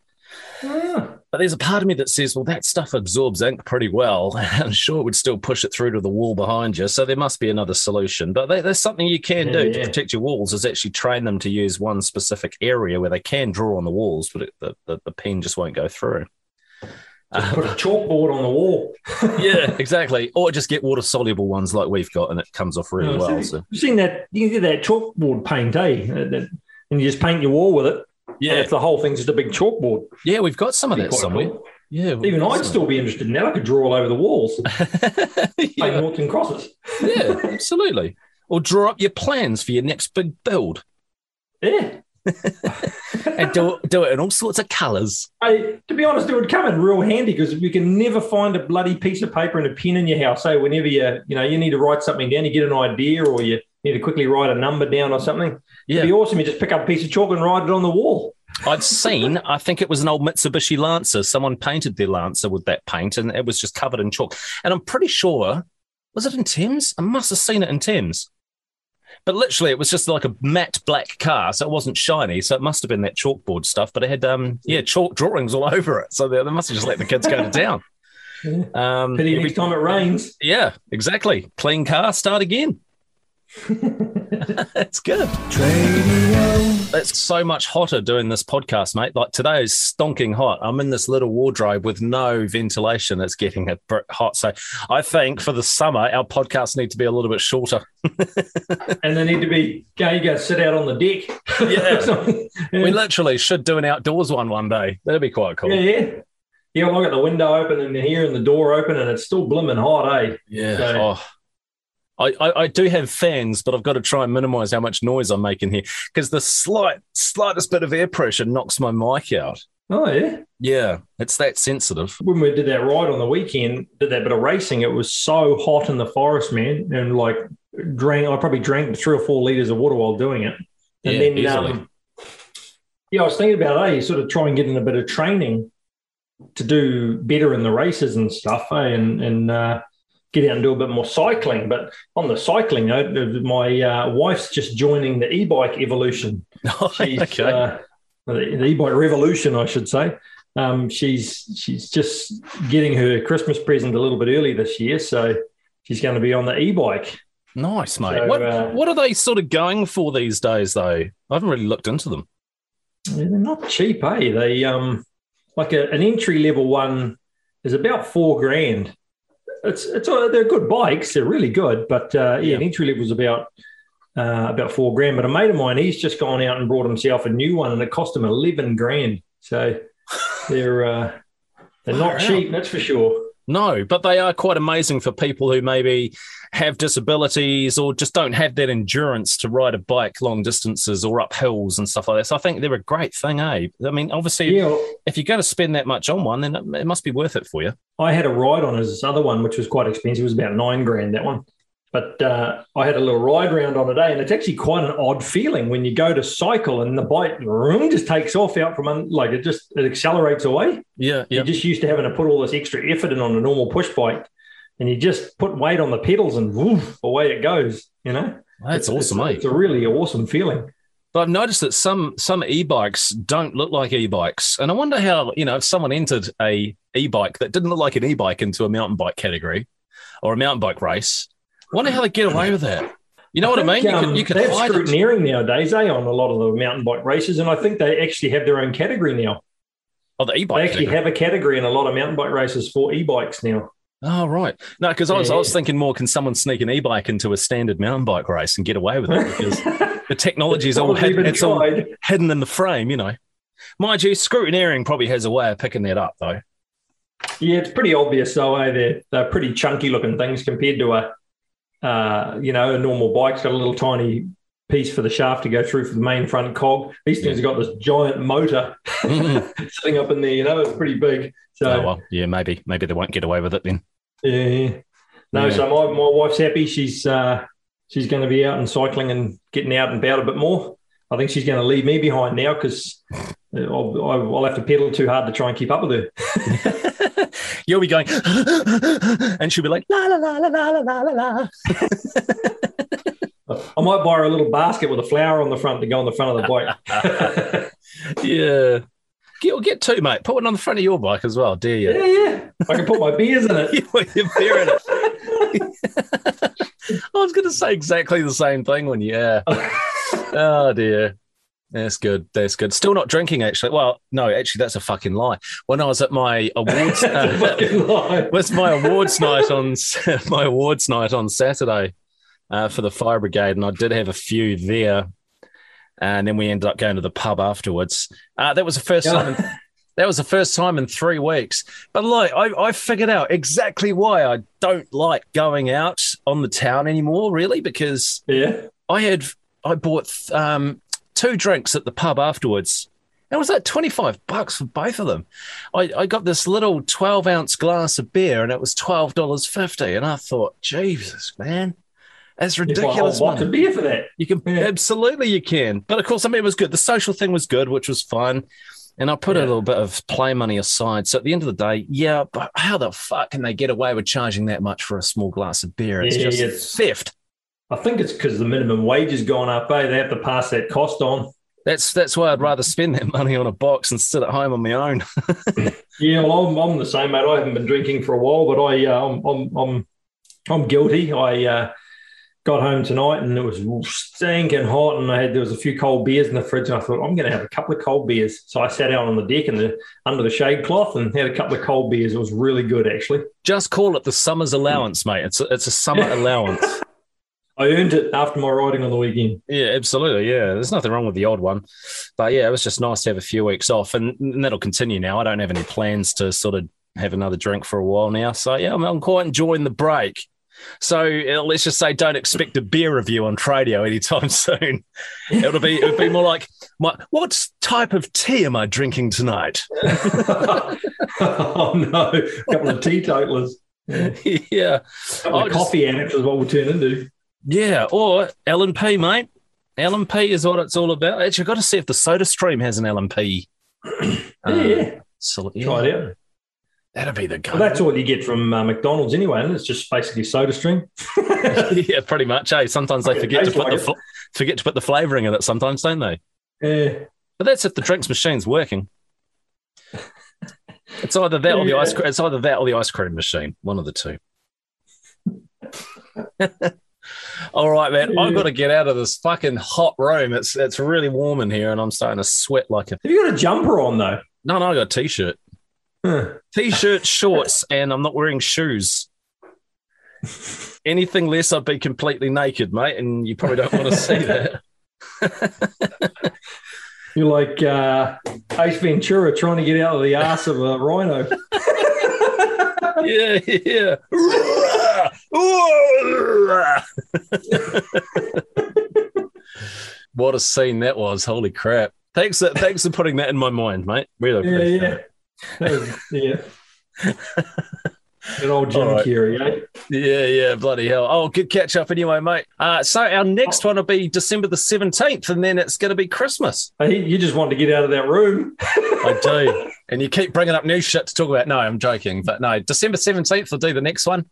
Ah, But there's a part of me that says, well, that stuff absorbs ink pretty well. [LAUGHS] I'm sure it would still push it through to the wall behind you. So there must be another solution. But there's something you can do Yeah, to protect your walls is actually train them to use one specific area where they can draw on the walls, but it, the, the, the pen just won't go through. just put a chalkboard on the wall. [LAUGHS] [LAUGHS] yeah, exactly. Or just get water soluble ones like we've got and it comes off really Oh, well. So, You've seen that? You can get that chalkboard paint, eh? Uh, And you just paint your wall with it. And yeah, it's the whole thing's just a big chalkboard. yeah, we've got some of that somewhere. cool. Yeah, Even I'd still be interested now. I could draw all over the walls, [LAUGHS] yeah, and crosses. yeah, absolutely. Or draw up your plans for your next big build. Yeah. [LAUGHS] and do it, do it in all sorts of colours. I, to be honest, it would come in real handy because you can never find a bloody piece of paper and a pen in your house. So whenever you, you know, you need to write something down, you get an idea, or you need to quickly write a number down or something. Yeah. It'd be awesome. You just pick up a piece of chalk and write it on the wall. I've seen, I think it was an old Mitsubishi Lancer. Someone painted their Lancer with that paint and it was just covered in chalk. And I'm pretty sure, was it in Thames? I must have seen it in Thames. But literally, it was just like a matte black car, so it wasn't shiny. So it must have been that chalkboard stuff. But it had, um, yeah, chalk drawings all [LAUGHS] over it. So they, they must have just let the kids go to town. [LAUGHS] Um, Pity every- time it rains. yeah, exactly. Clean car, start again. [LAUGHS] That's good. Tradio. It's so much hotter doing this podcast, mate. Like today is stonking hot. I'm in this little wardrobe with no ventilation. It's getting a bit hot. So I think for the summer, our podcasts need to be a little bit shorter. [LAUGHS] And they need to be, go, you go sit out on the deck. Yeah. [LAUGHS] yeah. We literally should do an outdoors one one day. That'd be quite cool. yeah, yeah. Yeah, well, I got the window open and here and the door open and it's still blooming hot, eh? Yeah. So- Oh. I, I, I do have fans, but I've got to try and minimize how much noise I'm making here because the slight slightest bit of air pressure knocks my mic out. Oh, yeah. Yeah, it's that sensitive. when we did that ride on the weekend, did that bit of racing, it was so hot in the forest, man, and like drank. I probably drank three or four liters of water while doing it, and Yeah, then easily. um, yeah, I was thinking about hey, you sort of try and get in a bit of training to do better in the races and stuff, eh? and and uh, get out and do a bit more cycling. But on the cycling note, my uh, wife's just joining the e-bike evolution. [LAUGHS] She's, okay. uh, the, the e-bike revolution, I should say. Um, she's she's just getting her Christmas present a little bit early this year, so she's going to be on the e-bike. Nice, mate. So, what uh, what are they sort of going for these days, though? I haven't really looked into them. They're not cheap, eh? They um like a, an entry level one is about four grand. It's it's uh, they're good bikes, they're really good, but uh, yeah, Yeah. an entry level is about uh, about four grand. But a mate of mine, he's just gone out and brought himself a new one, and it cost him eleven grand. So [LAUGHS] they're uh, they're not out. cheap, that's for sure. No, but they are quite amazing for people who maybe have disabilities or just don't have that endurance to ride a bike long distances or up hills and stuff like that. So I think they're a great thing, eh? I mean, obviously, Yeah, if you're going to spend that much on one, then it must be worth it for you. I had a ride on his other one, which was quite expensive. It was about nine grand that one. But uh, I had a little ride round on a day, and it's actually quite an odd feeling when you go to cycle and the bike vroom, just takes off out from un- like it just it accelerates away. Yeah, yeah. You're just used to having to put all this extra effort in on a normal push bike, and you just put weight on the pedals and woof, away it goes. You know, That's It's- awesome, it's, mate. It's a really awesome feeling. But I've noticed that some some e-bikes don't look like e-bikes, and I wonder how you know if someone entered a e-bike that didn't look like an e-bike into a mountain bike category or a mountain bike race. I wonder how they get away with that. You know what I mean? think, You could, um, you could they have hide it. scrutineering nowadays, eh, on a lot of the mountain bike races, and I think they actually have their own category now. Oh, the e-bike. They actually category. have a category in a lot of mountain bike races for e-bikes now. Oh, right. No, because I was I was thinking more. Can someone sneak an e-bike into a standard mountain bike race and get away with it? Because the technology is all hidden. It's all hidden in the frame. You know. Mind you, scrutineering probably has a way of picking that up, though. Yeah, it's pretty obvious though. Eh? They're they're pretty chunky looking things compared to a uh, you know a normal bike's got a little tiny piece for the shaft to go through for the main front cog. These things have got this giant motor Mhm. [LAUGHS] sitting up in there. You know, it's pretty big. So oh well, yeah, maybe maybe they won't get away with it then. yeah, no. Yeah. So my, my wife's happy. She's uh, she's going to be out and cycling and getting out and about a bit more. I think she's going to leave me behind now because I'll, I'll have to pedal too hard to try and keep up with her. [LAUGHS] You'll be going, [LAUGHS] and she'll be like, la la la la la la la la. [LAUGHS] I might buy her a little basket with a flower on the front to go on the front of the bike. [LAUGHS] Yeah. Get, get two, mate. Put one on the front of your bike as well, dare you? yeah, yeah. I can put my beers in it. You put your beer in it. I was going to say exactly the same thing when you, yeah. oh, dear. That's good. That's good. Still not drinking, actually. Well, no, actually, that's a fucking lie. When I was at my awards, [LAUGHS] uh, [LAUGHS] was my awards night on [LAUGHS] my awards night on Saturday uh, for the fire brigade, and I did have a few there, and then we ended up going to the pub afterwards. Uh, that was the first time. In, that was the first time in three weeks. But like, I, I figured out exactly why I don't like going out on the town anymore. Really, because Yeah. I had I bought um, two drinks at the pub afterwards. It was like 25 bucks for both of them. I, I got this little 12 ounce glass of beer and it was $12.50. And I thought, Jesus, man, that's You buy a ridiculous. box money. beer for that. You can Yeah. absolutely you can. But of course, I mean it was good. The social thing was good, which was fun. And I put a little bit of play money aside. So at the end of the day, yeah, but how the fuck can they get away with charging that much for a small glass of beer? It's Yeah, just it's- theft. I think it's because the minimum wage has gone up. Eh? They have to pass that cost on. That's that's why I'd rather spend that money on a box and sit at home on my own. [LAUGHS] Yeah, well, I'm, I'm the same, mate. I haven't been drinking for a while, but I, uh, I'm, I'm, I'm, I'm guilty. I uh, got home tonight and it was stinking hot, and I had there was a few cold beers in the fridge, and I thought I'm going to have a couple of cold beers. So I sat out on the deck and the under the shade cloth and had a couple of cold beers. It was really good, actually. Just call it the summer's allowance, mate. It's a, it's a summer [LAUGHS] allowance. I earned it after my riding on the weekend. Yeah, absolutely. Yeah, there's nothing wrong with the odd one, but yeah, it was just nice to have a few weeks off, and, and that'll continue now. I don't have any plans to sort of have another drink for a while now, so yeah, I'm, I'm quite enjoying the break. So uh, let's just say, don't expect a beer review on Tradio anytime [LAUGHS] soon. It'll be it'll be more like, my, what type of tea am I drinking tonight? [LAUGHS] [LAUGHS] oh no, a couple of teetotalers. Yeah. yeah, A couple of just- coffee addicts is what we'll turn into. Yeah, or L&P, mate. L&P is what it's all about. Actually, I've got to see if the Soda Stream has an L&P. [CLEARS THROAT] Yeah, uh, yeah. So, Try it out. That'd be the go. Well, that's all you get from uh, McDonald's anyway, and it's just basically soda stream. [LAUGHS] [LAUGHS] yeah, pretty much. Hey, sometimes they forget to put the fl- forget to put the flavouring in it. Sometimes, don't they? Yeah. But that's if the drinks machine's working. [LAUGHS] It's either that or the ice. Cream, it's either that or the ice cream machine. One of the two. All right, man. I've got to get out of this fucking hot room. It's it's really warm in here, and I'm starting to sweat like a. Have you got a jumper on though? No, no, I got a t-shirt, Huh. t-shirt, [LAUGHS] shorts, and I'm not wearing shoes. Anything less, I'd be completely naked, mate, and you probably don't want to see [LAUGHS] that. You're like uh, Ace Ventura trying to get out of the ass of a rhino. [LAUGHS] yeah, yeah. What a scene that was! Holy crap! Thanks, thanks for putting that in my mind, mate. Really Yeah, yeah. it. Yeah. An old Jim [LAUGHS] right. Carrey, eh? Yeah, yeah, bloody hell. Oh, good catch up anyway, mate. Uh, so our next one will be December the 17th, and then it's going to be Christmas. Hey, You just wanted to get out of that room. I do. [LAUGHS] And you keep bringing up new shit to talk about. No, I'm joking. But no, December 17th, we'll do the next one.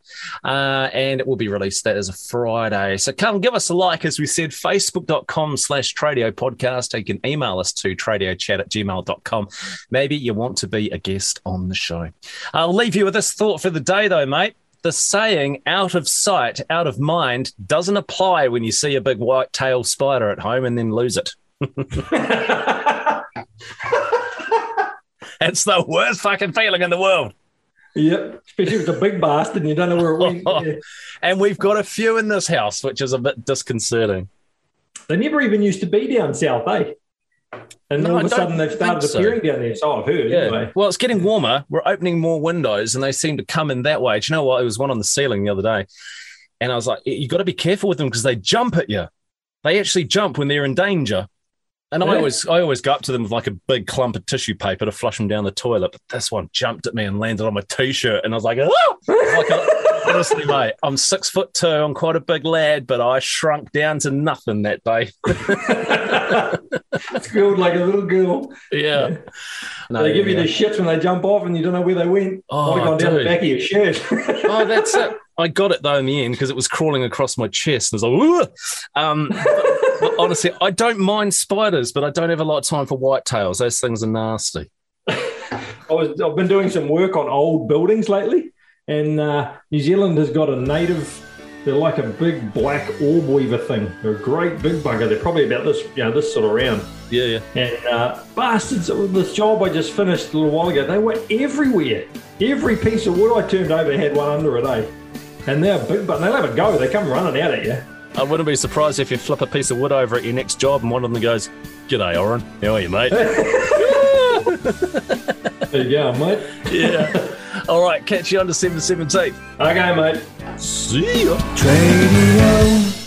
Uh, and it will be released that as a Friday. So come give us a like, as we said, facebook.com slash Tradio podcast. You can email us to tradiochat at gmail.com. Maybe you want to be a guest on the show. I'll leave you with this thought for the day, though, mate. The saying out of sight, out of mind doesn't apply when you see a big white tail spider at home and then lose it. [LAUGHS] It's the worst fucking feeling in the world. Yep, especially with it's a big bastard and you don't know where it went. [LAUGHS] And we've got a few in this house, which is a bit disconcerting. They never even used to be down south, eh? And No, all of a sudden they've started so. appearing down there. So I've heard, Yeah. anyway. Well, it's getting warmer. We're opening more windows and they seem to come in that way. Do you know what? There was one on the ceiling the other day. And I was like, you got to be careful with them because they jump at you. They actually jump when they're in danger. And I always, I always go up to them with like a big clump of tissue paper to flush them down the toilet. But this one jumped at me and landed on my t-shirt, and I was like, oh! Like a- [LAUGHS] honestly, mate, I'm six foot two. I'm quite a big lad, but I shrunk down to nothing that day. [LAUGHS] Squealed like a little girl. Yeah, [LAUGHS] No, they give you yeah. the shits when they jump off and you don't know where they went. Oh, gone down the back of your shirt. oh, that's it. I got it though in the end because it was crawling across my chest. And I was like, Ugh! um, but, but honestly, I don't mind spiders, but I don't have a lot of time for whitetails. Those things are nasty. I was, I've been doing some work on old buildings lately, and uh, New Zealand has got a native. They're like a big black orb weaver thing. They're a great big bugger. They're probably about this, you know, this sort of round. Yeah, yeah. And uh, bastards, this job I just finished a little while ago, they were everywhere. Every piece of wood I turned over had one under it, eh? And they're big, but they'll have a go. They come running out at you. I wouldn't be surprised if you flip a piece of wood over at your next job and one of them goes, G'day, Orrin. How are you, mate? [LAUGHS] There you go, mate. yeah. All right, catch you on December 17th. Okay, mate. See ya. Tradio